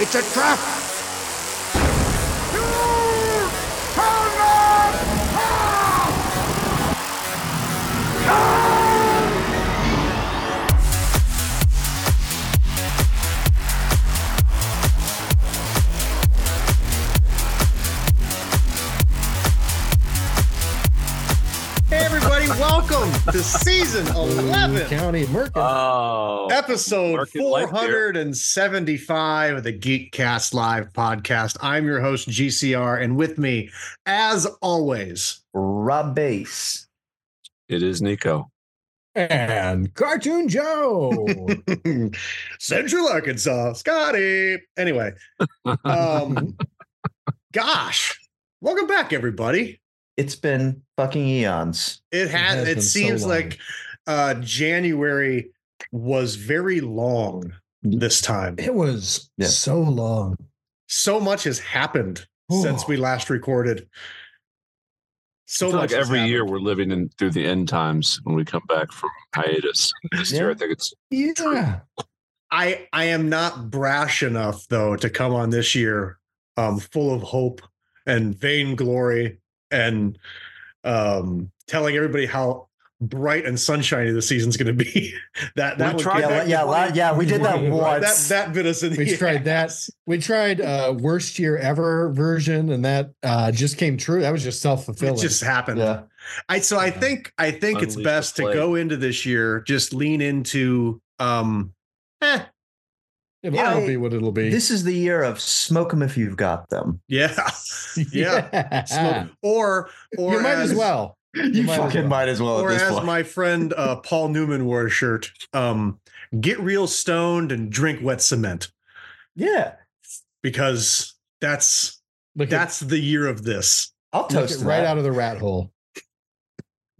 It's a trap! To season 11, County Merkin. Oh, episode Market life here. 475 of the Geekcast Live podcast. I'm your host, GCR, and with me, as always, Rob Bass. it is Nico. and Cartoon Joe. Central Arkansas, Scotty. Anyway, um, gosh, welcome back, everybody. It's been fucking eons. It has. has It, been so seems like uh, January was very long this time. it was Yeah. so long. so much has happened since we last recorded. So much like has every year we're living in through the end times when we come back from hiatus. This year, I think it's Yeah. I I am not brash enough though to come on this year um full of hope and vainglory and um telling everybody how bright and sunshiny the season's going to be. that that We tried Yeah, that yeah, la- yeah. We did that Right, once. that that bit us in the We the tried that. We tried uh worst year ever version, and that uh just came true. That was just self It fulfilling. just happened. yeah. I so I think I think it's Unleash the best to go into this year just lean into um eh, It'll, Yeah, it'll be what it'll be. This is the year of smoke them if you've got them. yeah. yeah. Smoke- or or you might as well. You, might as fucking well. might as well or at this as point. my friend uh, Paul Newman wore a shirt, um, get real stoned and drink wet cement yeah, because that's Look, that's the year of this. I'll at, look toast at right that. out of the rat hole.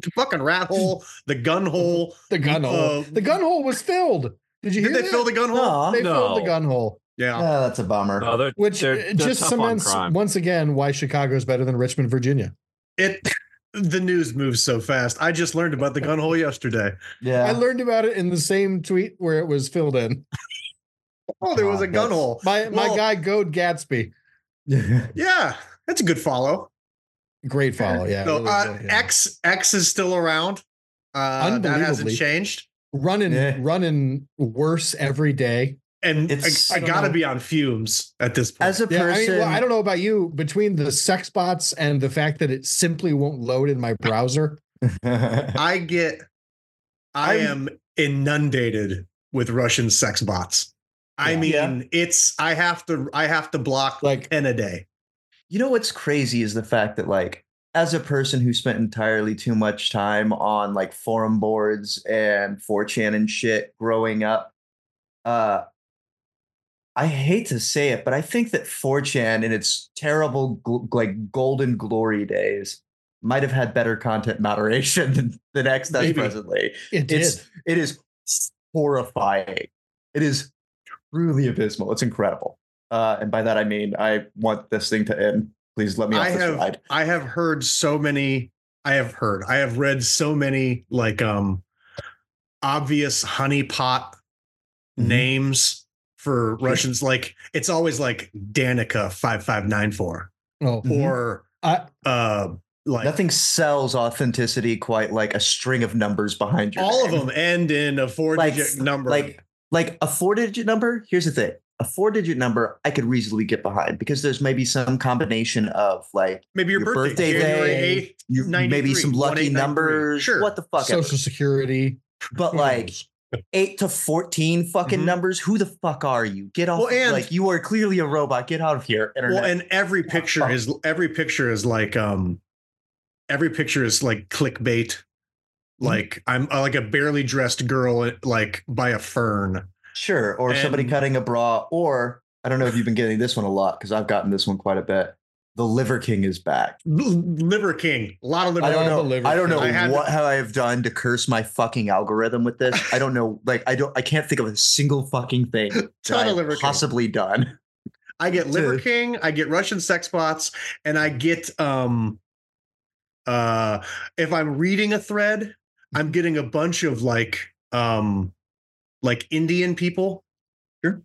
The fucking rat hole, the gun hole. The gun hole. Uh, the gun hole was filled. Did you Did hear they that? fill the gun hole? Aw. They filled the No. gun hole. Yeah. Yeah, that's a bummer. no, they're, Which they're, uh, they're just tough on cements crime. once again why Chicago is better than Richmond, Virginia. It the news moves so fast. I just learned about the gun hole yesterday. yeah, I learned about it in the same tweet where it was filled in. Oh, there was a God, gun hole. My my Well, guy Goad Gatsby. Yeah, that's a good follow. Great follow. Yeah. so really uh, good, yeah. X X is still around. Uh, that hasn't Unbelievably. changed. Running Yeah. running worse every day. And It's- I, I I gotta know. be on fumes at this point. As a Yeah, I, person, mean, well, I don't know about you. Between the sex bots and the fact that it simply won't load in my browser, I get, I I'm- am inundated with Russian sex bots. I Yeah. mean, Yeah. it's I have to I have to block like like ten a day. You know what's crazy is the fact that like as a person who spent entirely too much time on like forum boards and 4chan and shit growing up, uh I hate to say it, but I think that 4chan in its terrible gl- like golden glory days might have had better content moderation than, than X does Maybe. presently. it did. It's it is horrifying. It is truly abysmal. It's incredible. Uh, and by that I mean I want this thing to end. Please let me off I this have ride. I have heard so many. I have heard. I have read so many like um obvious honeypot Mhm. names for Russians. Like it's always like Danica five five nine four. Mhm. or I, uh like Nothing sells authenticity quite like a string of numbers behind your all of them end in a four Like- digit number. Like like a four digit number. Here's the thing. A four digit number I could reasonably get behind because there's maybe some combination of like maybe your, your birthday, birthday day, eighth. you, maybe some lucky numbers. Sure. What the fuck ever. social security. But like eight to 14 fucking Mhm. numbers. Who the fuck are you? Get off. Well, and- like you are clearly a robot. Get out of here. Internet. Well, and every picture fuck. is every picture is like um every picture is like clickbait. Mm-hmm. Like I'm uh, like a barely dressed girl like by a fern. Sure. Or somebody cutting a bra. Or I don't know if you've been getting this one a lot because I've gotten this one quite a bit. The Liver King is back. Liver King, a lot of liver. I don't know. Liver I don't know I what how I have done to curse my fucking algorithm with this. I don't know. Like I don't. I can't think of a single fucking thing Ton of Liver King. possibly done. I get Liver King, I get Russian sex bots, and I get um uh if I'm reading a thread, I'm getting a bunch of like um like Indian people. Sure.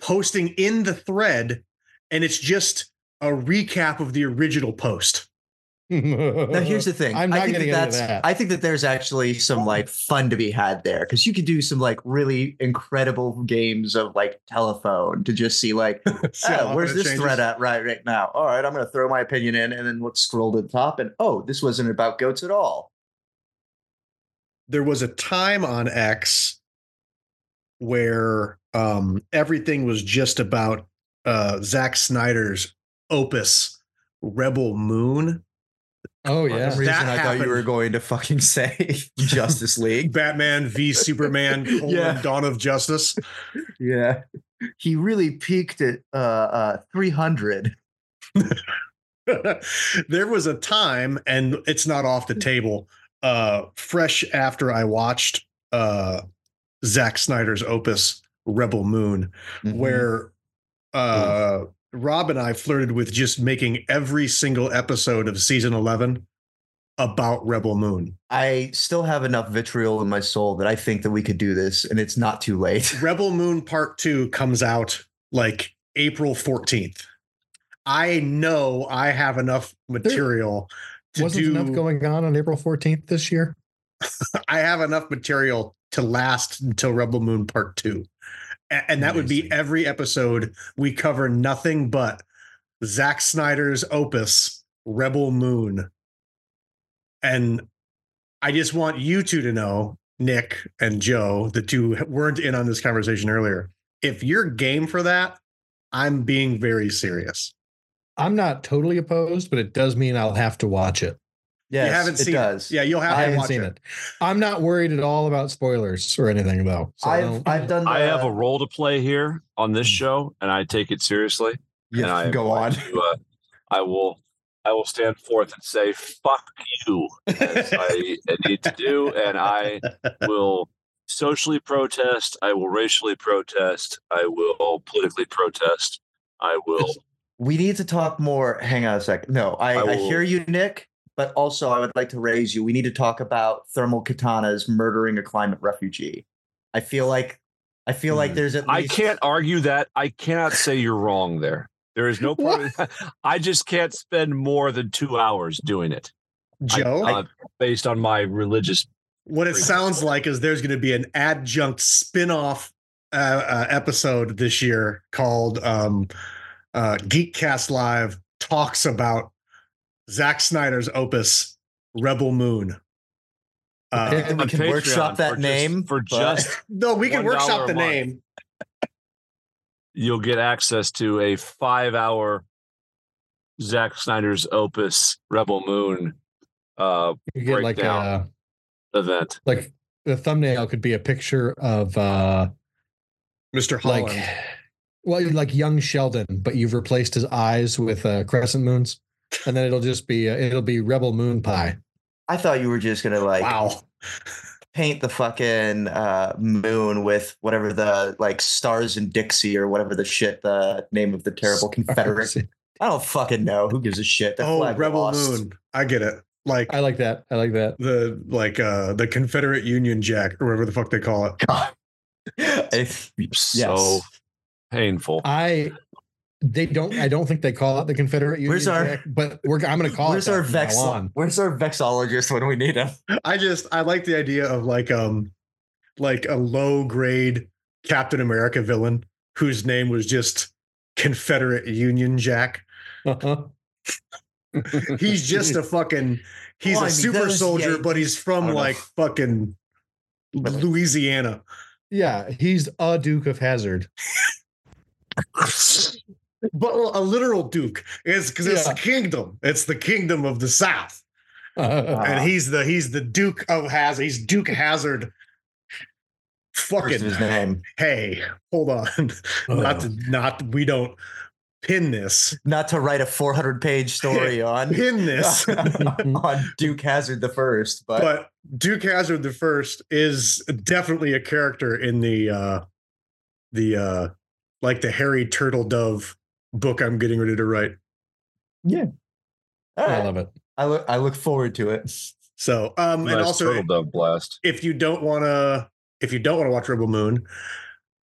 posting in the thread, and it's just a recap of the original post. Now here's the thing. I'm I not think getting that into that's, that. I think that there's actually some oh. like fun to be had there because you could do some like really incredible games of like telephone to just see like, See oh, where's this changes? thread at right right now? All right, I'm gonna throw my opinion in and then let's scroll to the top and oh, this wasn't about goats at all. There was a time on X where um, everything was just about uh, Zack Snyder's opus, Rebel Moon. oh For some yeah. reason, That I thought you were going to fucking say Justice League. Batman v Superman: Yeah. Dawn of Justice. Yeah, he really peaked at uh, uh 300. there was a time, and it's not off the table. Uh, fresh after I watched uh, Zack Snyder's opus, Rebel Moon, Mm-hmm. where uh, Rob and I flirted with just making every single episode of season 11 about Rebel Moon. I still have enough vitriol in my soul that I think that we could do this, and it's not too late. Rebel Moon Part 2 comes out like April 14th. I know I have enough material to Wasn't do enough going on on April 14th this year? I have enough material to last until Rebel Moon Part 2. A- And that would be every episode we cover nothing but Zack Snyder's opus, Rebel Moon. And I just want you two to know, Nick and Joe, the two weren't in on this conversation earlier. If you're game for that, I'm being very serious. I'm not totally opposed, but it does mean I'll have to watch it. Yes, you haven't it seen does. Yeah, you'll have I to haven't watch seen it. it. I'm not worried at all about spoilers or anything though. So I I've don't- I've done. The, I have a role to play here on this show, and I take it seriously. Yeah, I go on. to, uh, I will. I will stand forth and say "fuck you" as I need to do, and I will socially protest. I will racially protest. I will politically protest. I will. We need to talk more. Hang on a second. No, I, I I, hear you, Nick. But also, I would like to raise you. We need to talk about thermal katanas murdering a climate refugee. I feel like, I feel like Hmm. there's at least. I can't argue that. I cannot say you're wrong there. There is no point. I just can't spend more than two hours doing it. I- Joe? uh, based on my religious. what it sounds like is there's going to be an adjunct spin-off uh, uh, episode this year called um, uh, Geekcast Live talks about Zack Snyder's opus Rebel Moon. Uh, Okay. we on can workshop that for just- name, for just no, we can $1 workshop the month. name. you'll get access to a five-hour Zack Snyder's Opus Rebel Moon uh, you get like breakdown. a event. like the thumbnail could be a picture of uh Mr. Holland. like well like young Sheldon, but you've replaced his eyes with uh, crescent moons, and then it'll just be uh, it'll be Rebel Moon Pie. I thought you were just gonna like wow. paint the fucking uh, moon with whatever the like stars and Dixie or whatever the shit the name of the terrible Confederate. I don't fucking know. Who gives a shit? That Oh, flag Rebel lost. Moon. I get it. Like I like that. I like that. the like uh the Confederate Union Jack or whatever the fuck they call it. God. If- So yes. painful. I they don't. I don't think they call it the Confederate Union. Where's our- Jack, but we're. I'm going to call Where's it. that our from vex? on. Where's our vexologist when we need him? I just I like the idea of like um like a low grade Captain America villain whose name was just Confederate Union Jack. Uh-huh. He's just a fucking he's Well, I a mean, super those soldier, but he's from don't know. like fucking Louisiana. yeah, he's a Duke of Hazard. But a literal duke. is because it's Yeah. the kingdom. It's the kingdom of the South. Uh, and he's the he's the Duke of Hazard. He's Duke Hazard. Fucking his name. hey, hold on. not to, not we don't pin this. Not to write a 400 page story on Pin this. on Duke Hazard the first, but, but Duke Hazard the first is definitely a character in the uh the uh like the hairy Turtle Dove book I'm getting ready to write. all I right. love it. I look I look forward to it. So um and also turtle dove blast. if you don't want to if you don't want to watch Rebel Moon,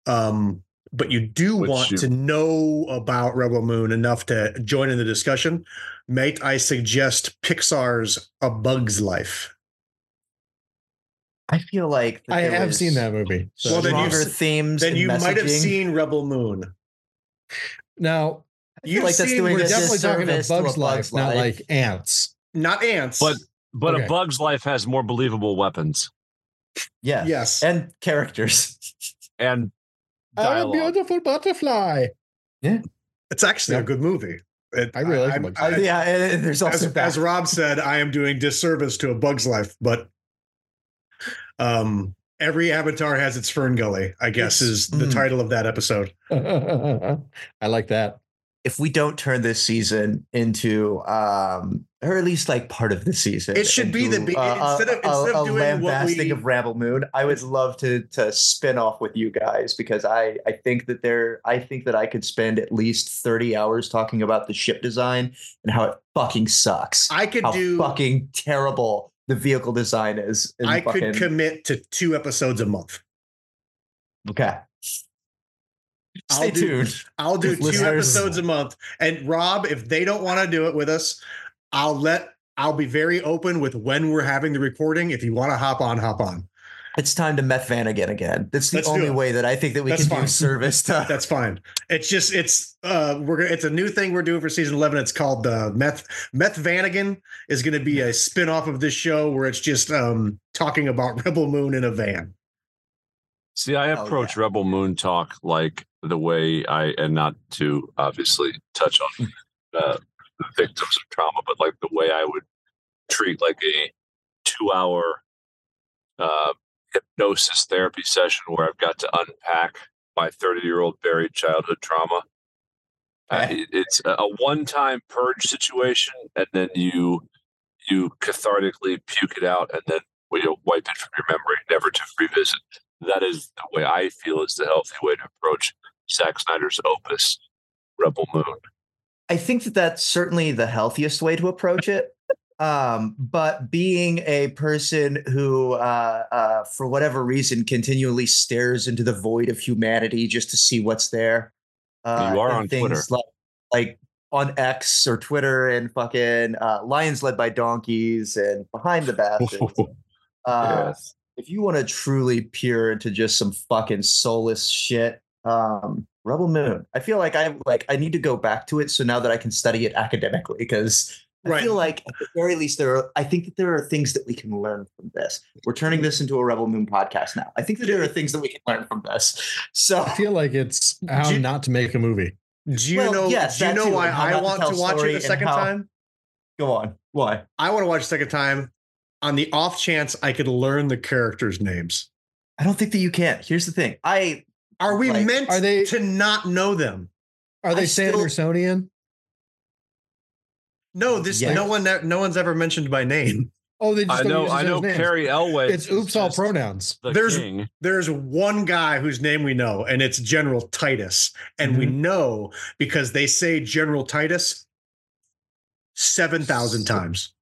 um but you do Which want you- to know about Rebel Moon enough to join in the discussion, might I suggest Pixar's A Bug's Life? I feel like I have seen that movie. So Well, then you've themes. Then and you might have seen Rebel Moon. Now You've like that's doing we're definitely talking about disservice to a Bugs Life, not like ants. Not ants. But but Okay. a bug's life has more believable weapons yeah, yes. and characters. and I'm a beautiful butterfly. Yeah. It's actually a good movie. It- I really like I'm- Bugs Uh, I- yeah, and there's also as, as Rob said, I am doing disservice to a bug's life, but um, every avatar has its FernGully, I guess, Yes. is the Mm. title of that episode. I like that. if we don't turn this season into, um, or at least like part of the season, It should be the into, be- uh, instead of- a- instead of a doing what lambasting we- of Ramble Moon. I would love to to spin off with you guys because I I think that there I think that I could spend at least thirty hours talking about the ship design and how it fucking sucks. I could how do. fucking terrible the vehicle design is. in I fucking- could commit to two episodes a month. Okay. I'll Stay do- tuned. I'll do two Listeners- episodes a month. And Rob, if they don't want to do it with us, I'll let. I'll be very open with when we're having the recording. If you want to hop on, hop on. It's time to Meth Vanagon again. That's the Let's only way that I think that we That's can fine. do service to That's fine. It's just it's uh we're gonna it's a new thing we're doing for season eleven. It's called the Meth Meth Vanagon is gonna be a spin-off of this show where it's just um talking about Rebel Moon in a van. See, I Oh, approach Rebel Moon talk like the way I, and not to obviously touch on uh, the victims of trauma, but like the way I would treat like a two-hour uh, hypnosis therapy session where I've got to unpack my 30-year-old buried childhood trauma. Uh, it's a a one-time purge situation, and then you you cathartically puke it out, and then you wipe it from your memory, never to revisit that is the way I feel is the healthy way to approach Zack Snyder's opus, Rebel Moon. I think that that's certainly the healthiest way to approach it. Um, but being a person who, uh, uh, for whatever reason, continually stares into the void of humanity just to see what's there. Uh, You are on Twitter. Like, like on X or Twitter and fucking uh, Lions led by donkeys and behind the bastards. uh, yes. if you want to truly peer into just some fucking soulless shit, um, Rebel Moon. I feel like I like I need to go back to it so now that I can study it academically because I Right. feel like at the very least there are I think that there are things that we can learn from this. We're turning this into a Rebel Moon podcast now. I think that there are things that we can learn from this. So I feel like it's how you- not to make a movie. Do you Well, know yes, do you know why I not to want to watch it a second how- time? go on. Why? I want to watch a second time on the off chance I could learn the characters' names. I don't think that you can. Here's the thing. I Are we Like, meant are they- to not know them? Are they I still- Sandersonian? No, this Yeah. no one no one's ever mentioned by name. Oh, they just I don't know, I know names. Carrie Elway. It's oops all pronouns. The There's- king. There's one guy whose name we know, and it's General Titus. And we Mm-hmm. know because they say General Titus 7,000 times.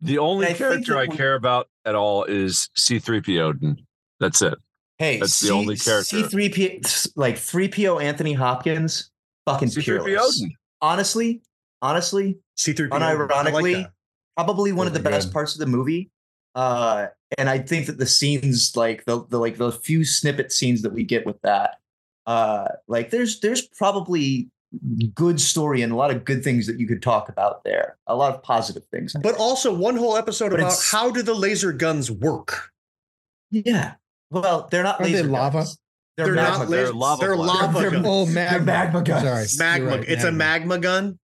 The only I character I we- care about at all is C3PO. Odin. That's it. hey That's the only character. C3P like 3PO Anthony Hopkins, fucking C3PO. peerless. Honestly, honestly, C3PO. I like unironically, probably one of the Really best good. parts of the movie. Uh, and I think that the scenes, like the, the like the few snippet scenes that we get with that, uh, like there's there's probably good story and a lot of good things that you could talk about there. A lot of positive things. But also one whole episode But about how do the laser guns work? yeah. Well, they're not Are they laser lava? guns. They're, They're magma not They're lava they're blast. lava They're- guns. Oh, They're magma. magma guns. Sorry. magma. Right, it's a magma gun.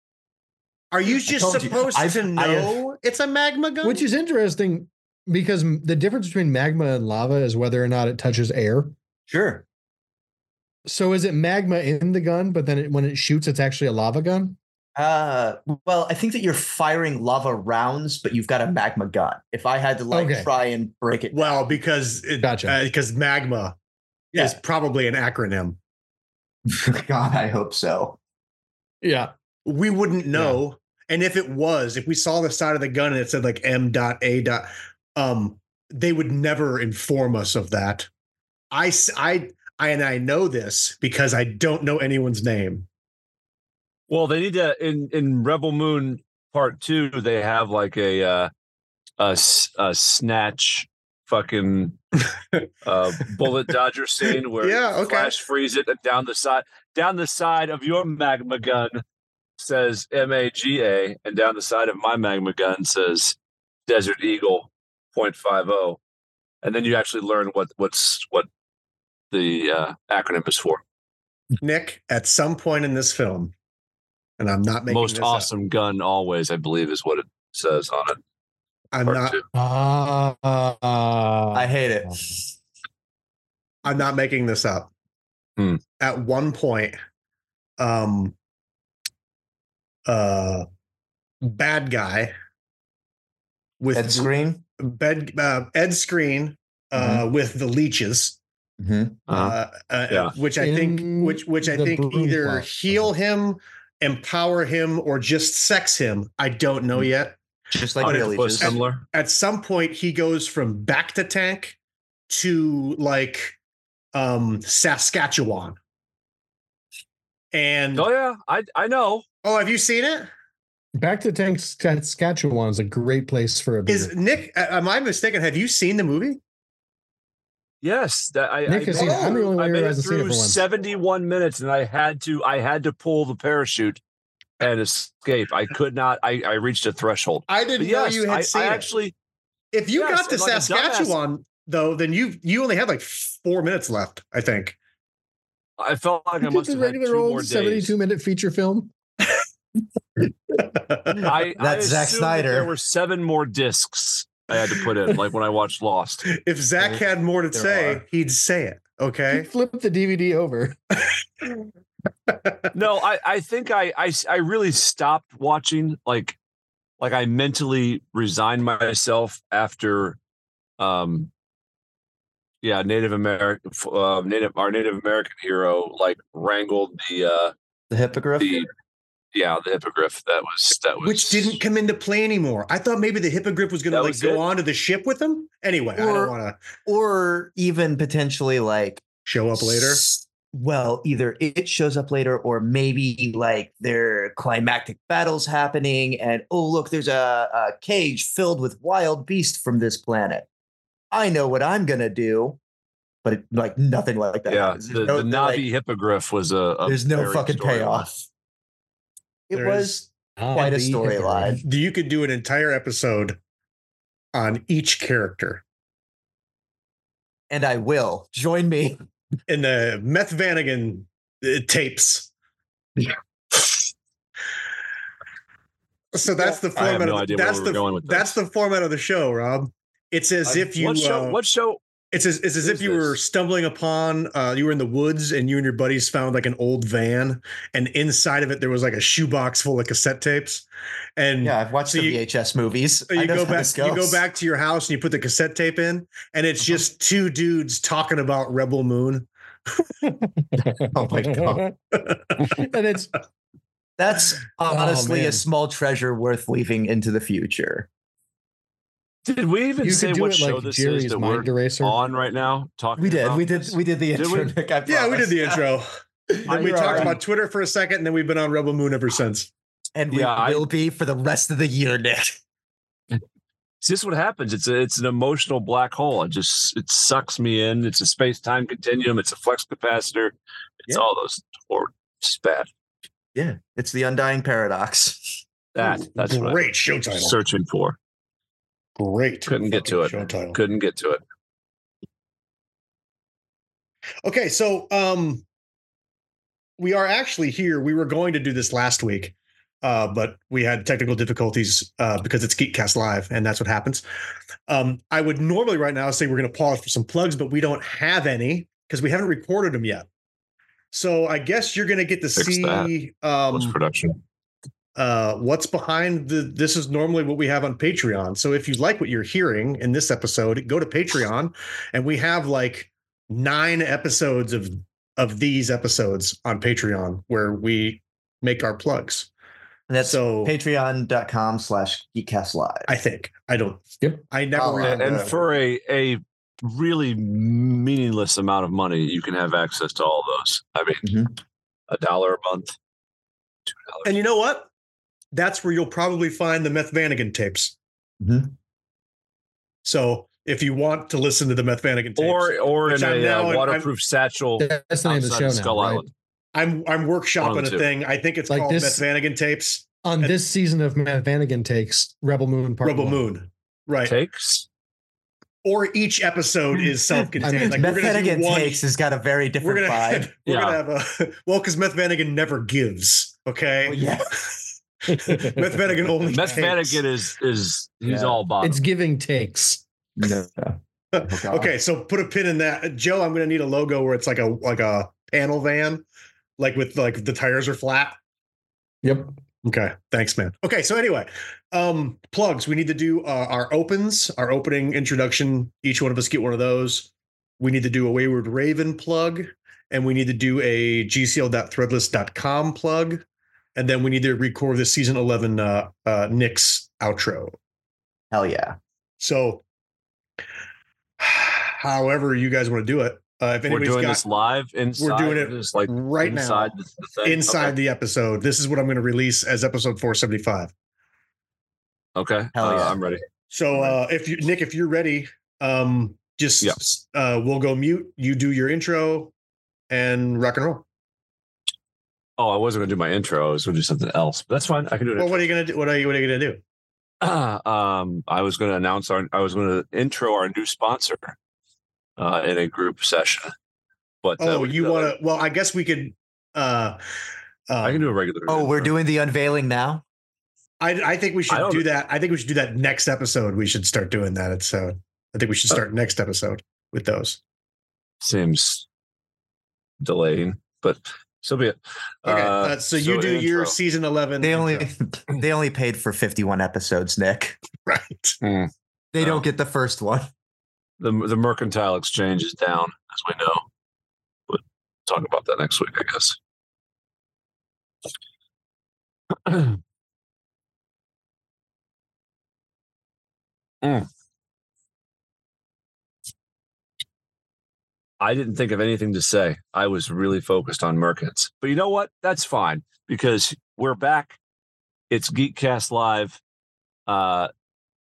Are you just told you. supposed to I have- know it's a magma gun? Which is interesting because the difference between magma and lava is whether or not it touches air. Sure. So is it magma in the gun, but then it, when it shoots, it's actually a lava gun? Uh, well, I think that you're firing lava rounds, but you've got a magma gun. If I had to like Okay. try and break it, well, because it, Gotcha. uh, because magma is probably an acronym. God, I hope so. Yeah. We wouldn't know. And if it was, if we saw the side of the gun and it said like M dot A dot, um, they would never inform us of that. I, I, I, and I know this because I don't know anyone's name. Well, they need to in in Rebel Moon Part Two. They have like a uh, a snatch fucking uh, bullet dodger scene where Yeah, okay. flash freeze it down the side down the side of your magma gun says M A G A, and down the side of my magma gun says Desert Eagle .50, and then you actually learn what what's what the uh, acronym is for. Nick, at some point in this film, and I'm not making Most this up, awesome gun always, I believe, is what it says on it. I'm Part not. two. Ah, I hate it. I'm not making this up. Hmm. At one point, um, uh, bad guy with Ed Skrein. bed uh, Ed Skrein uh, with the leeches, Mm-hmm. Uh-huh. uh, uh, Yeah. which I think In which which I think either closet. heal him, empower him, or just sex him. I don't know Hmm. yet. Just like Octopus villages. similar. At some point, he goes from back to tank to like um Saskatchewan. And Oh yeah, I I know. oh, have you seen it? Back to Tank Saskatchewan is a great place for a beer. Is Nick? Am I mistaken? Have you seen the movie? Yes, that I, Nick I, has seen it. I'm the oh, only I one made who it hasn't seen it through for once. 71 minutes, and I had to I had to pull the parachute and escape. I could not. I I reached a threshold. I didn't yes, know you had I, seen I it. actually. if you yes, got to like a dumbass- Saskatchewan, though, then you you only had like four minutes left. I think. I felt like You I did must the have had two more days. 72 minute feature film. I, I That's Zack Snyder. There were seven more discs I had to put in, like when I watched Lost. if Zack had more to say, are. he'd say it. Okay. Flip the DVD over. no i i think I, I I really stopped watching like like i mentally resigned myself after um yeah native american uh, native our native american hero like wrangled the uh The hippogriff. the yeah the hippogriff that was that was Which didn't come into play anymore. I thought maybe the hippogriff was going to like go it? onto the ship with them. Anyway, I Or- don't want to or even potentially like show up later. s- Well, either it shows up later, or maybe like there are climactic battles happening, and oh look, there's a, a cage filled with wild beasts from this planet. I know what I'm gonna do, but it, like nothing like that. yeah the, There's no, the like, navi hippogriff was a, a there's no fucking payoff. It There was quite a the storyline. You could do an entire episode on each character and I will join me. in the Meth Vanagon uh, tapes. So that's the I have format. no of, idea where that's we were the going with that's this. the format of the show, Rob. It's as I- if you what show uh, what show It's as, it's as if you were stumbling upon, uh, you were in the woods and you and your buddies found like an old van, and inside of it there was like a shoebox full of cassette tapes. And Yeah, I've watched So the you- VHS movies. so you go back, you go back to your house and you put the cassette tape in, and it's Uh-huh. just two dudes talking about Rebel Moon. Oh my God. and it's That's honestly man. a small treasure worth leaving into the future. Did we even you say could what it show like this Jerry's is that we're eraser. on right now talking We did. about We did. this? We did the intro. we? Nick, Yeah, we did the intro. Then we talked all right. about Twitter for a second, and then we've been on Rebel Moon ever since. and we Yeah, I- will be for the rest of the year, Nick. See, this is what happens. It's a, it's an emotional black hole. It just it sucks me in. It's a space time continuum. It's a flux capacitor. It's Yeah. all those. Or it's bad. Yeah, it's the undying paradox. That that's Great show I'm title. searching for. Great. Couldn't get to it. Show title. Couldn't get to it. Okay, so um we are actually here. We were going to do this last week, uh, but we had technical difficulties uh, because it's Geekcast Live, and that's what happens. Um, I would normally right now say we're going to pause for some plugs, but we don't have any because we haven't recorded them yet. So I guess you're going to get to Fix see Post um, production. Uh, what's behind the. This is normally what we have on Patreon. So if you like what you're hearing in this episode, go to Patreon, and we have like nine episodes of of these episodes on Patreon where we make our plugs. And that's so patreon.com slash geekcast live. I think I don't. Yep. I never. Oh, really- And, and for a a really meaningless amount of money, you can have access to all those. I mean, Mhm. a dollar a month, two dollars. And you know what? That's where you'll probably find the Meth Vanagon tapes. Mhm. So if you want to listen to the Meth Vanagon tapes, or or in I'm a now- uh, I'm- waterproof satchel That's the name of the show of now. Right? Island. I'm I'm workshopping a thing. I think it's Like called this- Meth Vanagon tapes. On And- this season of Meth Vanagon takes Rebel Moon Part Rebel One. Moon. Right. Takes. Or each episode is self-contained. I mean, like Meth we're gonna do Vanagon takes has got a very We're different gonna vibe. we're Yeah. gonna have a well because Meth Vanagon never gives. Okay. Oh, yeah. Meth Vanagon only. Meth takes. Is is he's Yeah. all bottom. It's giving takes. No. Oh, okay, so put a pin in that, Joe. I'm gonna need a logo where it's like a like a panel van, like with like the tires are flat. Yep. Okay, thanks, man. Okay, so anyway, um, plugs. We need to do uh, our opens, our opening introduction. Each one of us get one of those. We need to do a Wayward Raven plug, and we need to do a gcl.threadless.com plug, and then we need to record the season 11 uh, uh, Nick's outro. Hell yeah. So, however you guys want to do it, uh, if we're anybody's doing got this live inside. We're doing it this, like right now inside the, the thing. inside Okay. the episode, this is what I'm going to release as episode 475. Okay, Hell uh, yeah. I'm ready. So, uh, if you, Nick, if you're ready, um, just Yeah. uh, we'll go mute. You do your intro and rock and roll. Oh, I wasn't gonna do my intro. I was gonna do something else, but that's fine. I can do it. Well, what are you gonna do? What are you What are you gonna do? um, I was going to announce our, I was going to intro our new sponsor uh, in a group session. But uh, Oh, we- you uh, want to? Well, I guess we could. Uh, I can um, do a regular. Oh, we're doing the unveiling now. I I think we should don't- that. I think we should do that next episode. We should start doing that. It's uh, I think we should Uh, start next episode with those. seems delaying, but so be it. Okay, Uh, uh, so, you do your season eleven. They only intro. they only paid for 51 episodes, Nick. right. They Oh. don't get the first one. the the mercantile exchange is down, as we know. But talk about that next week, I guess. Mm. I didn't think of anything to say. I was really focused on mercants. But you know what? That's fine because we're back. It's Geekcast Live. Uh,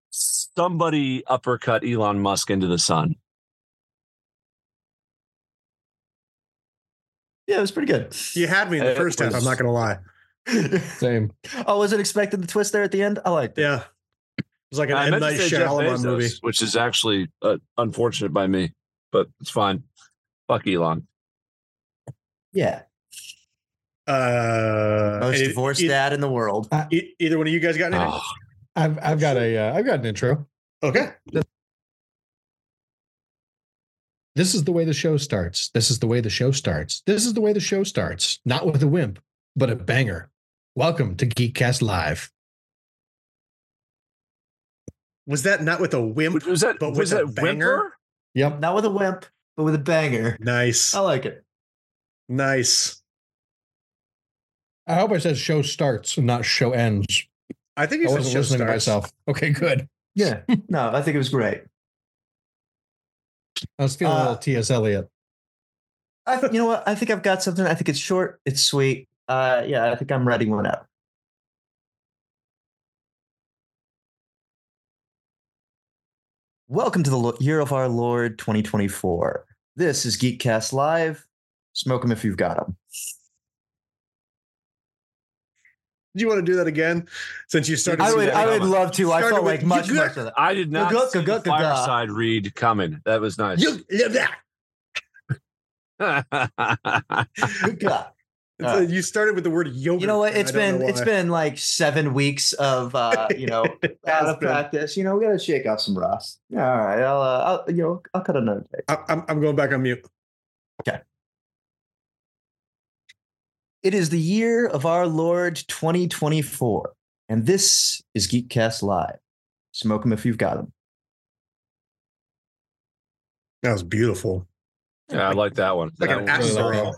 somebody uppercut Elon Musk into the sun. Yeah, it was pretty good. You had me in the It first half. I'm not gonna lie. Same. I wasn't expecting the twist there at the end. I liked it. Yeah, it was like an I M meant to Night say Shyamalan movie. which is actually uh, unfortunate by me, but it's fine. Fuck Elon. Yeah. Uh, Most and it- divorced e- dad in the world. e- either one of you guys got an Oh, I've I've got a uh, I've got an intro. Okay. This is the way the show starts. This is the way the show starts. This is the way the show starts. Not with a wimp, but a banger. Welcome to Geekcast Live. Was that not with a wimp? was that But was with a that banger? Whimper? Yep. Not with a wimp, but with a banger. Nice. I like it. Nice. I hope I said show starts and not show ends. I think I said wasn't show listening to myself. Okay, good. Yeah. no, I think it was great. I was feeling a Uh, little T.S. Eliot. I, th- you know what? I think I've got something. I think it's short. It's sweet. Uh, yeah, I think I'm writing one up. Welcome to the year of our Lord 2024. This is Geekcast Live. Smoke them if you've got them. Do you want to do that again? Since you started. I would. I would love to. I felt like much, you much of. I did not Ga-ga, see the ga-ga, ga-ga. fireside read coming. That was nice. You live that. Good God. It's a- you started with the word yogurt. You know what? It's been it's been like seven weeks of uh, you know out of been. practice. You know, we got to shake off some rust. Yeah, all right. I'll, uh, I'll you know I'll cut another day. I- I'm, I'm going back on mute. Okay. It is the year of our Lord 2024, and this is Geekcast Live. Smoke them if you've got them. That was beautiful. yeah, I like that one. Like That an one was- Really like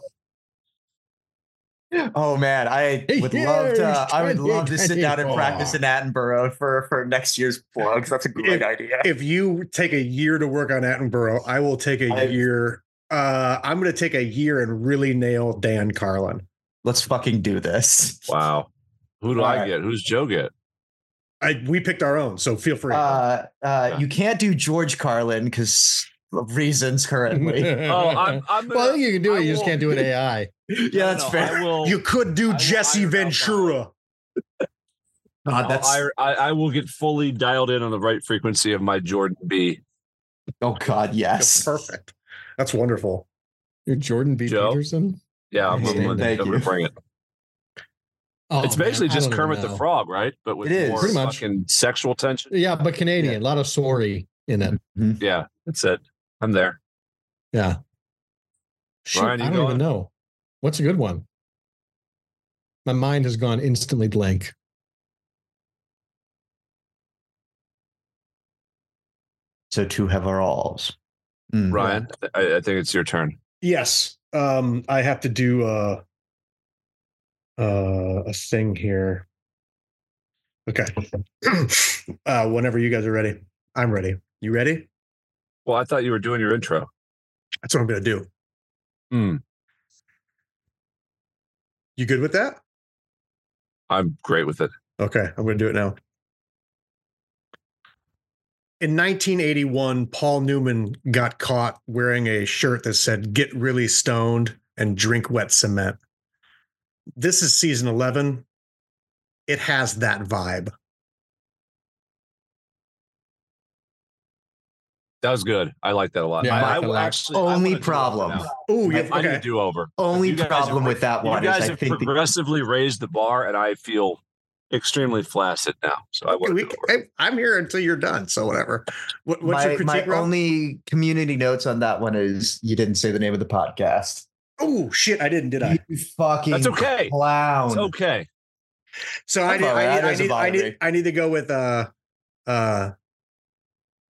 Oh man, I would love Here's to. I would love to sit down and practice in Attenborough for for next year's plugs. That's a great idea. If you take a year to work on Attenborough, I will take a I- year. Uh, I'm going to take a year and really nail Dan Carlin. Let's fucking do this. Wow. Who do I Alright. get? Who's Joe get? I we picked our own, so feel free. Uh, uh, you can't do George Carlin because of reasons currently. Oh, I'm, I'm well, I think you can do it. I You just can't do it AI. yeah, that's No, fair. I will, you could do I Jesse Ventura. God, that's I, I, I will get fully dialed in on the right frequency of my Jordan B. oh god, yes. Perfect. That's wonderful. You're Jordan B. Joe? Peterson. Yeah, I'm, Thank I'm, gonna- you. I'm gonna bring it. Oh, it's basically I just don't even Kermit the. Frog, right? But with It is. more Pretty much. fucking sexual tension. Yeah, but Canadian. A lot of sorry in it. Mm-hmm. Yeah, that's it. I'm there. Yeah. Shit, Ryan, you I don't going? even know. What's a good one? My mind has gone instantly blank. So two have our alls. Mm. Ryan, I, I think it's your turn. Yes. Um, I have to do uh uh a thing here. Okay. uh whenever you guys are ready. I'm ready. You ready? Well, I thought you were doing your intro. That's what I'm gonna do. Hmm. You good with that? I'm great with it. Okay, I'm going to do it now. In 1981, Paul Newman got caught wearing a shirt that said, Get really stoned and drink wet cement. This is season 11. It has that vibe. That was good. I like that a lot. Yeah, I I, like I will actually. Only wanna do over problem. Oh, yeah. I- I need a do over. Only problem have- with that one. You one guys is I have think the, progressively raised the bar, and I feel extremely flaccid now. So I Okay, want we to. can- I, am here until you're done. So whatever. What, what's my, your my critique? Rob? only community notes on that one is you didn't say the name of the podcast. oh shit, I didn't, did I? You fucking That's okay. clown. It's okay. So I need. I need, I doesn't need, I need. I need to go with uh, uh,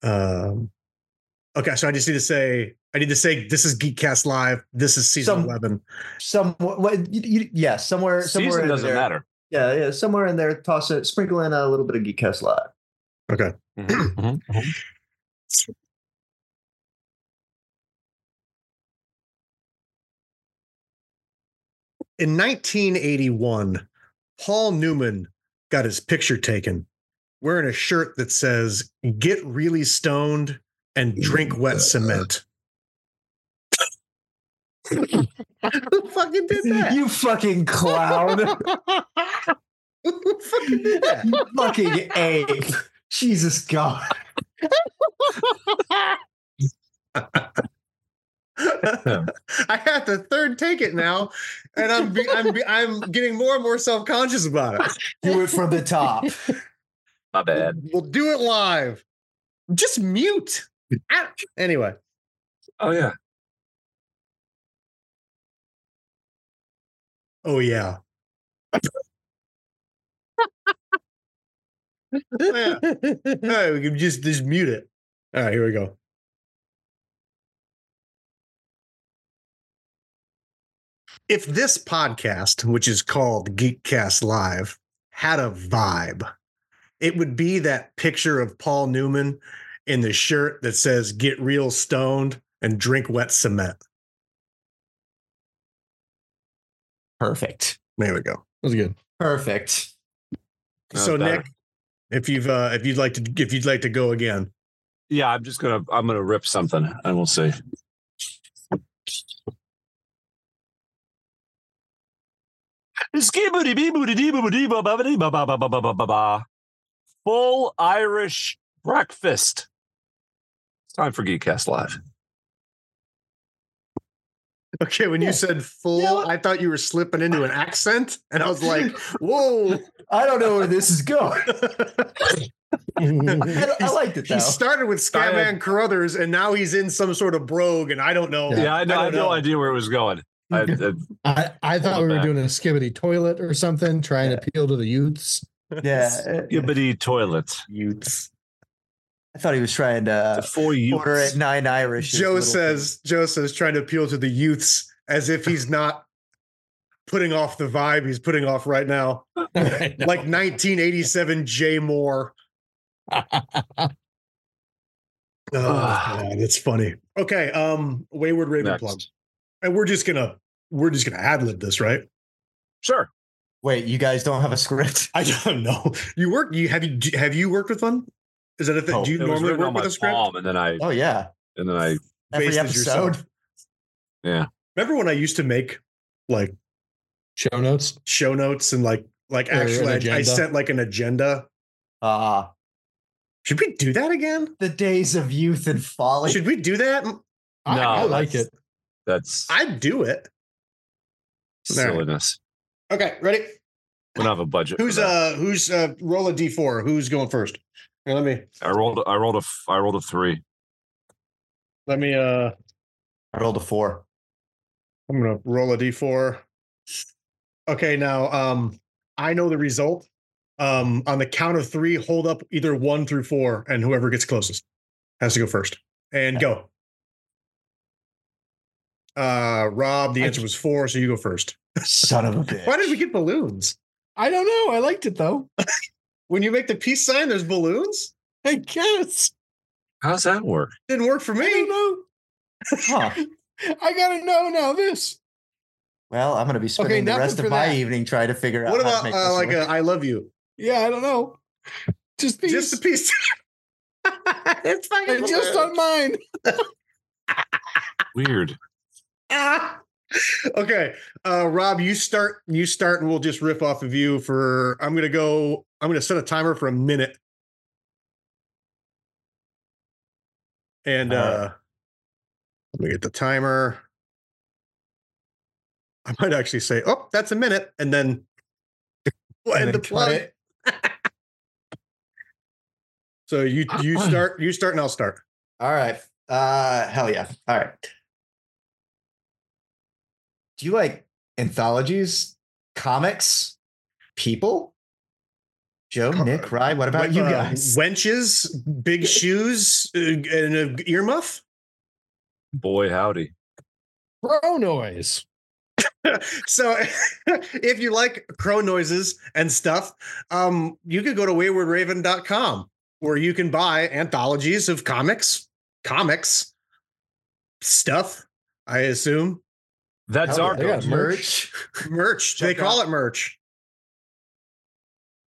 um. Okay, so I just need to say, I need to say, this is Geekcast Live. This is season Some- eleven. Some what, you, you, yeah, somewhere somewhere Season in doesn't there. matter. Yeah, yeah, somewhere in there, toss it, sprinkle in a little bit of Geekcast Live. Okay. Mhm, mhm, mhm. In 1981, Paul Newman got his picture taken wearing a shirt that says, Get really stoned and drink wet cement. Who fucking did that? You fucking clown. Who fucking did that? you fucking ape. Jesus God. I have to third take it now, and I'm be, I'm be, I'm getting more and more self conscious about it. Do it from the top. My bad. We'll do it live. Just mute. Ah, Anyway, Oh yeah. oh yeah. yeah. All right, we can just just mute it. All right, here we go. If this podcast, which is called Geekcast Live, had a vibe, it would be that picture of Paul Newman in the shirt that says "Get real stoned and drink wet cement." Perfect. There we go. That was good. Perfect. That's so better. Nick, if you've uh, if you'd like to if you'd like to go again, Yeah, I'm just gonna I'm gonna rip something, and we'll see. Full Irish breakfast. It's time for Geekcast Live. Okay, when Yeah. you said full, Yeah, I thought you were slipping into an accent, and I was like, "Whoa!" I don't know where this is going. I, don't- I liked it though. he started with Scatman Carruthers, and now he's in some sort of brogue, and I don't know. Yeah, I, know, I, don't have no idea where it was going. I, I- I, I thought we were back. doing a skibidi toilet or something, trying to appeal to the youths. yeah. Gibbity toilet. Youths. I thought he was trying to four you. order at nine Irish. Joe says, Joe says, trying to appeal to the youths as if he's not putting off the vibe he's putting off right now. Like 1987 Jay Mohr. Oh, God, it's funny. Okay, um, Wayward Raven Next. plug, and we're just gonna we're just gonna ad lib this, right? Sure. Wait, you guys don't have a script? I don't know. You work? You have you have you worked with one? Is that a thing? Oh, Do you normally written work with a script? palm, and then I Oh yeah, and then I every episode. yeah. Remember when I used to make like Show notes. show notes and like like Or an actually I, I sent like an agenda. Ah, Should we do that again? the days of youth and folly. Should we do that? No, I like it. That's I'd do it. All right. silliness. Okay, ready? We don't have a budget. Who's uh who's uh roll a d4? Who's going first? Here, let me I rolled. I rolled a. I rolled a three. let me uh I rolled a four. I'm gonna roll a d4. Okay, now um I know the result. Um on the count of three, hold up either one through four, and whoever gets closest has to go first. And go. Uh Rob, the I answer was four, so you go first. Son of a bitch. Why did we get balloons? I don't know. I liked it though. When you make the peace sign, there's balloons? I guess. How's that work? Didn't work for I me. don't know. Huh. I gotta know now. This. Well, I'm gonna be spending the rest of for my that. evening trying to figure out What how to about make uh, this like work. a I love you? Yeah, I don't know. Just peace. Just a piece. it's fucking and just on mine. Weird. Ah. okay uh rob you start you start and we'll just riff off of you for i'm gonna go i'm gonna set a timer for a minute and right. uh let me get the timer i might actually say oh that's a minute and then we'll And end the plug so you you start you start and i'll start All right. Uh hell yeah. All right. Do you like anthologies, comics, people? Joe, Co- Nick, Rye, what about Wen- you uh, guys? wenches big shoes uh, and an earmuff Boy, howdy. Crow noise. so if you like crow noises and stuff um you could go to waywardraven.com where you can buy anthologies of comics comics stuff i assume That's Hell our they got merch. merch they Check call out- it merch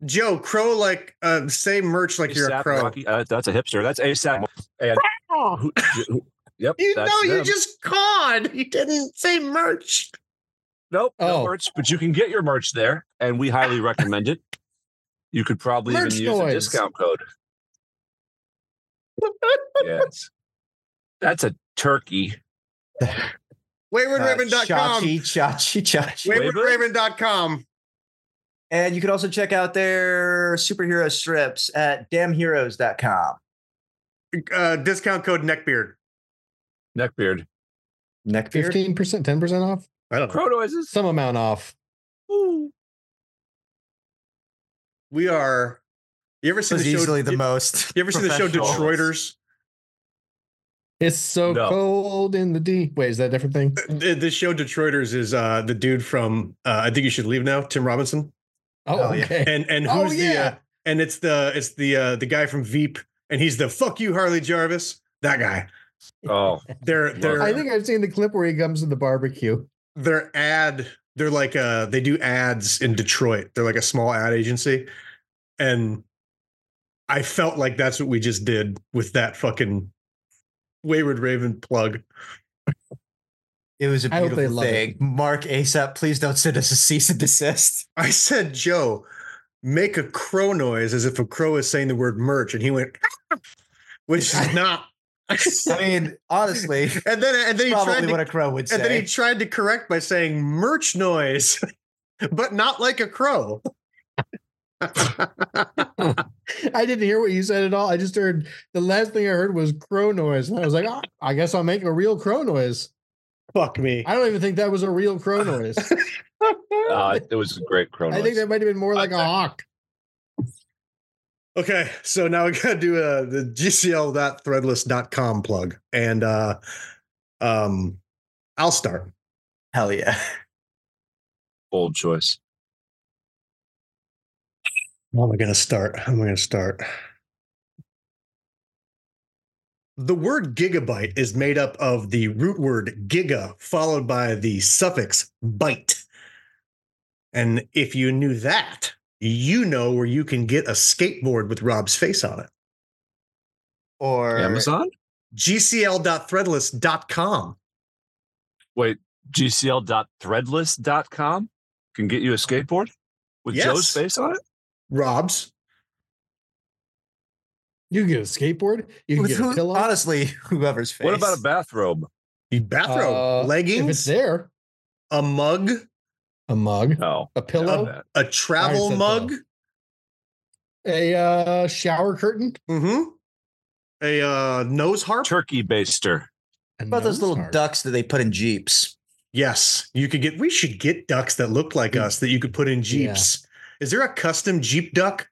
joe crow like uh say merch like you're a crow Rocky. Uh, that's a hipster. That's ASAP. And who, who- yep. you that's know you them. just cawed you didn't say merch Nope, no Oh. merch, but you can get your merch there, and we highly recommend it. You could probably Merch even use a discount code. yes. That's a turkey. waywardraven.com Chachi, chachi, chachi. waywardraven.com And you can also check out their superhero strips at damnheroes.com. uh discount code neckbeard Neckbeard. Neckbeard. Fifteen percent, ten percent off. i don't know Crow noises. Some amount off. Ooh. We are. You ever see was the show? easily the you, most. you ever see the show. Detroiters? It's so No. cold in the D. Wait, is that a different thing? The, the show Detroiters is uh the dude from uh, I think you should leave now, Tim Robinson, Oh, Oh, yeah. okay. and and Oh, who's the uh, and it's the it's the uh, the guy from Veep, and he's the fuck you Harley Jarvis. That guy. Oh, They're they're I think I've seen the clip where he comes to the barbecue. their ad. They're like uh they do ads in Detroit. They're like a small ad agency, and I felt like that's what we just did with that fucking Wayward Raven plug. It was a beautiful love it. thing. Mark ASAP, please don't send us a cease and desist. I said, Joe, make a crow noise as if a crow is saying the word merch. And he went, which is not. I mean, honestly, and then and then he probably tried what to, a crow would say. and then he tried to correct by saying merch noise, but not like a crow. I didn't hear what you said at all. I just heard the last thing I heard was crow noise. And I was like, oh, I guess I'll make a real crow noise. Fuck me. I don't even think that was a real crow noise. uh, it was a great crow I think that might have been more like a hawk. Okay, so now we gotta do uh, the gcl.threadless.com plug. And uh um I'll start. Hell yeah. Bold choice. How am I going to start? How am I going to start? The word gigabyte is made up of the root word giga followed by the suffix byte. And if you knew that, you know where you can get a skateboard with Rob's face on it. Or Amazon? GCL.threadless.com. Wait, GCL.threadless.com can get you a skateboard with Yes. Joe's face on it? Rob's. You can get a skateboard. You can with get who, a pillow. honestly, whoever's face. What about a bathrobe? The bathrobe, Uh, If it's leggings, there, a mug, a mug, No. a pillow, That. a travel said mug, a uh, shower curtain. mm-hmm. a uh, nose harp. Turkey baster. a What about those nose little harp. ducks that they put in jeeps? Yes, you could get. We should get ducks that look like us that you could put in jeeps. Is there a custom jeep duck?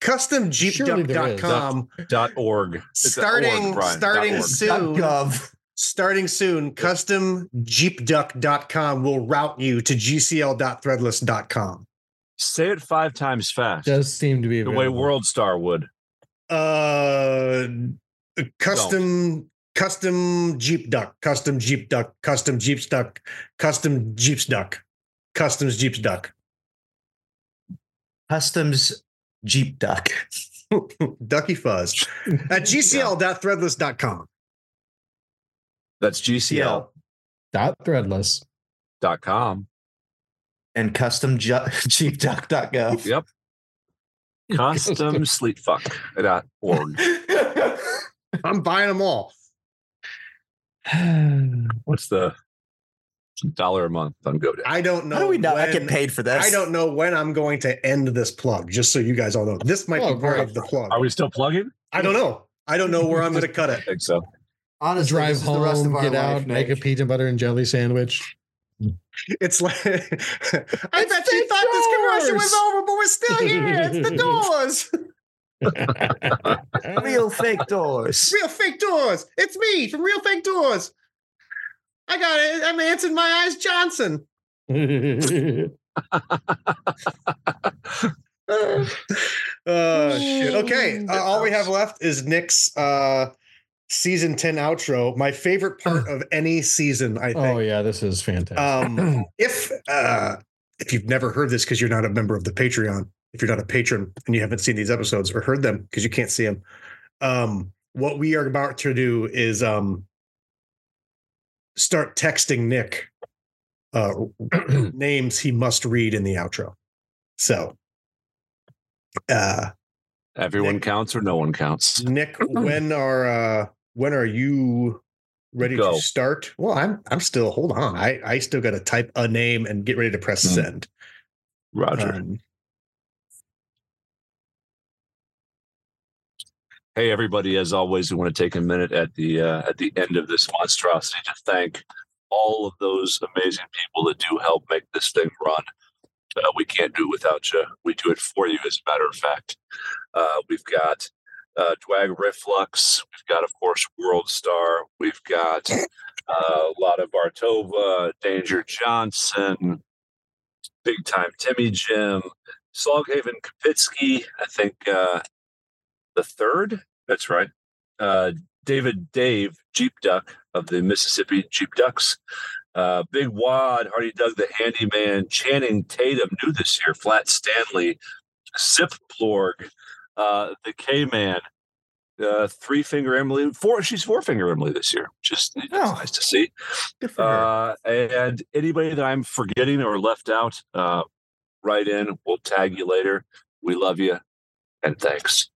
CustomJeepDuck.com. Dot org. It's a Starting org, Brian, starting org. soon. Gov. Starting soon. CustomJeepDuck.com will route you to GCL.threadless.com. Say it five times fast. does seem to be the way available. World Star would. Uh, custom. Custom Jeep Duck, custom Jeep Duck, custom Jeeps Duck, custom Jeeps Duck, customs Jeeps Duck. Customs Jeep Duck. Ducky Fuzz at gcl.threadless.com. That's gcl.threadless.com and custom ju- jeepduck.gov. Yep. Custom sleep fuck dot org. I'm buying them all. What's the dollar a month on GoDaddy? I don't know. How do we not when, get paid for this? I don't know when I'm going to end this plug, just so you guys all know. This might Oh, be part great. of the plug. Are we still plugging? I don't know. I don't know where I'm going to cut it. I it. think so. Honestly, Drive this is the rest of home, our get life, out, make a peanut butter and jelly sandwich. It's like, I bet you the thought this commercial was over, but we're still here. It's the doors. Real fake doors. Real fake doors. It's me from Real Fake Doors. I got it. I'm answering my eyes Johnson. uh shit. Okay. Uh, all we have left is Nick's uh season 10 outro. My favorite part of any season, I think. oh yeah, this is fantastic. Um if uh if you've never heard this because you're not a member of the Patreon, if you're not a patron and you haven't seen these episodes or heard them because you can't see them, um, what we are about to do is um start texting Nick uh names he must read in the outro. So uh Everyone Nick- counts or no one counts. Nick, when are uh when are you ready Go. to start? Well, I'm I'm still hold on. I I still got to type a name and get ready to press Hmm. send. Roger. Um, Hey, everybody! As always, we want to take a minute at the uh, at the end of this monstrosity to thank all of those amazing people that do help make this thing run. Uh, we can't do it without you. We do it for you, as a matter of fact. Uh, we've got uh, Dwag Reflux. We've got, of course, World Star. We've got uh, Lada Bartova, Danger Johnson, Big Time Timmy Jim, Sloghaven Kapitsky. I think uh, the third. That's right. Uh, David Dave Jeep Duck of the Mississippi Jeep Ducks. Uh, Big Wad, Hardy Doug the Handyman, Channing Tatum, new this year, Flat Stanley, Zip Plorg, uh, the K Man, uh, Three Finger Emily, four. She's Four Finger Emily this year, Just Oh. nice to see. Good for her. Uh, and anybody that I'm forgetting or left out, uh, write in. We'll tag you later. We love you, and thanks.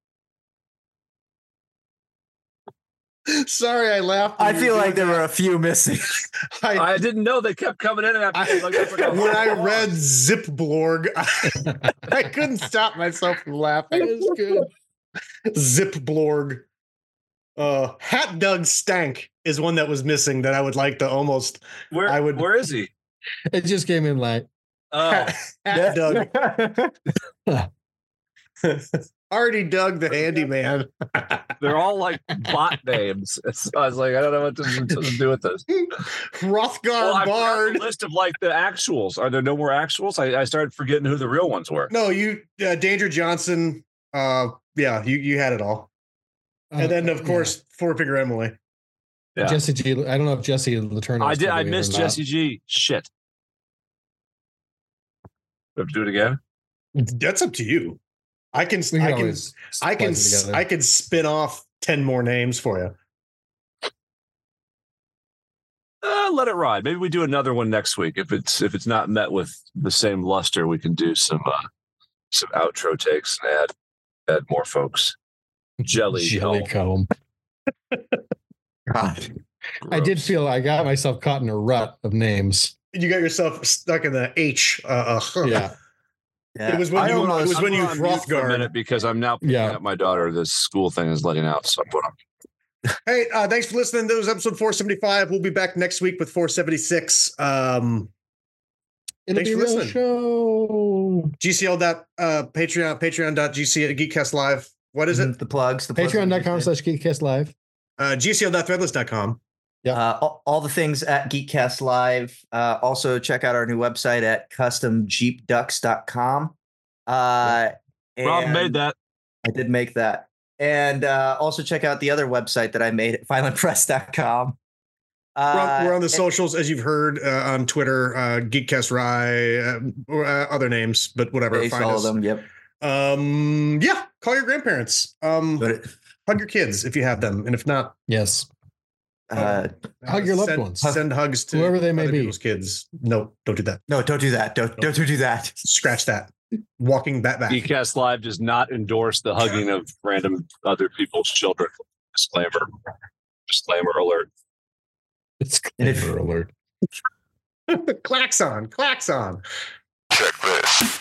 Sorry, I laughed. I feel like did there were a few missing. I, I didn't know they kept coming in after. I- like, forgot when I read was. Zip Blorg, I, I couldn't stop myself from That laughing. is good. Zip Blorg. Uh, Hat Doug Stank is one that was missing that I would like to almost where, I would- where is he? It just came in late. Oh, Hat, Hat Doug. Hardy dug the handyman. They're all like bot names. So I was like, I don't know what to, to do with this. Hrothgar Well, Bard. the list of like the actuals. Are there no more actuals? I, I started forgetting who the real ones were. No, you uh, Danger Johnson. Uh, yeah, you you had it all, and then Uh, of course four figure Emily. yeah. Yeah. Jesse G. I don't know if Jesse Letourneau. I is did. I doing it or missed. Jesse G. Shit. Do I have to do it again? That's up to you. I can We I can can I can splice it s- together. I can spin off ten more names for you. Uh, let it ride. Maybe we do another one next week. If it's if it's not met with the same luster, we can do some uh, some outro takes and add add more folks. Jelly Jelly comb. God. I did feel I got myself caught in a rut of names. You got yourself stuck in the H. Uh, uh, Yeah. Yeah. It was when I you- don't know, it was I'm when you going on mute for a minute because I'm now picking Yeah. up my daughter. This school thing is letting out, so I put going on Hey, uh, thanks for listening. That was episode 475. We'll be back next week with 476. Um, It'll Thanks for listening. show. GCL dot uh, Patreon, Patreon.gc at Geekcast Live. What is it? The plugs. The plugs Patreon.com slash Geekcast Live. Uh, GCL.threadless.com. Yeah. Uh, all, all the things at Geekcast Live. Uh, also, check out our new website at customjeepducks.com. Uh, Rob made that. I did make that. And uh, also check out the other website that I made at violentpress.com. We're on, Uh, we're on the socials, as you've heard uh, on Twitter, uh, Geekcast Rye, uh, or, uh, other names, but whatever. Face Find all us. them. Yep. Um, yeah, call your grandparents. Um, But hug your kids if you have them, and if not, Yes. Uh, Hug your loved send, ones. Send hugs to Whoever they may other be. people's kids. No, don't do that. no, don't do that. Don't don't do that. Scratch that. Walking back back. Geekcast Live does not endorse the hugging of random other people's children. Disclaimer. Disclaimer alert. It's And if- alert. Klaxon, klaxon. Check this.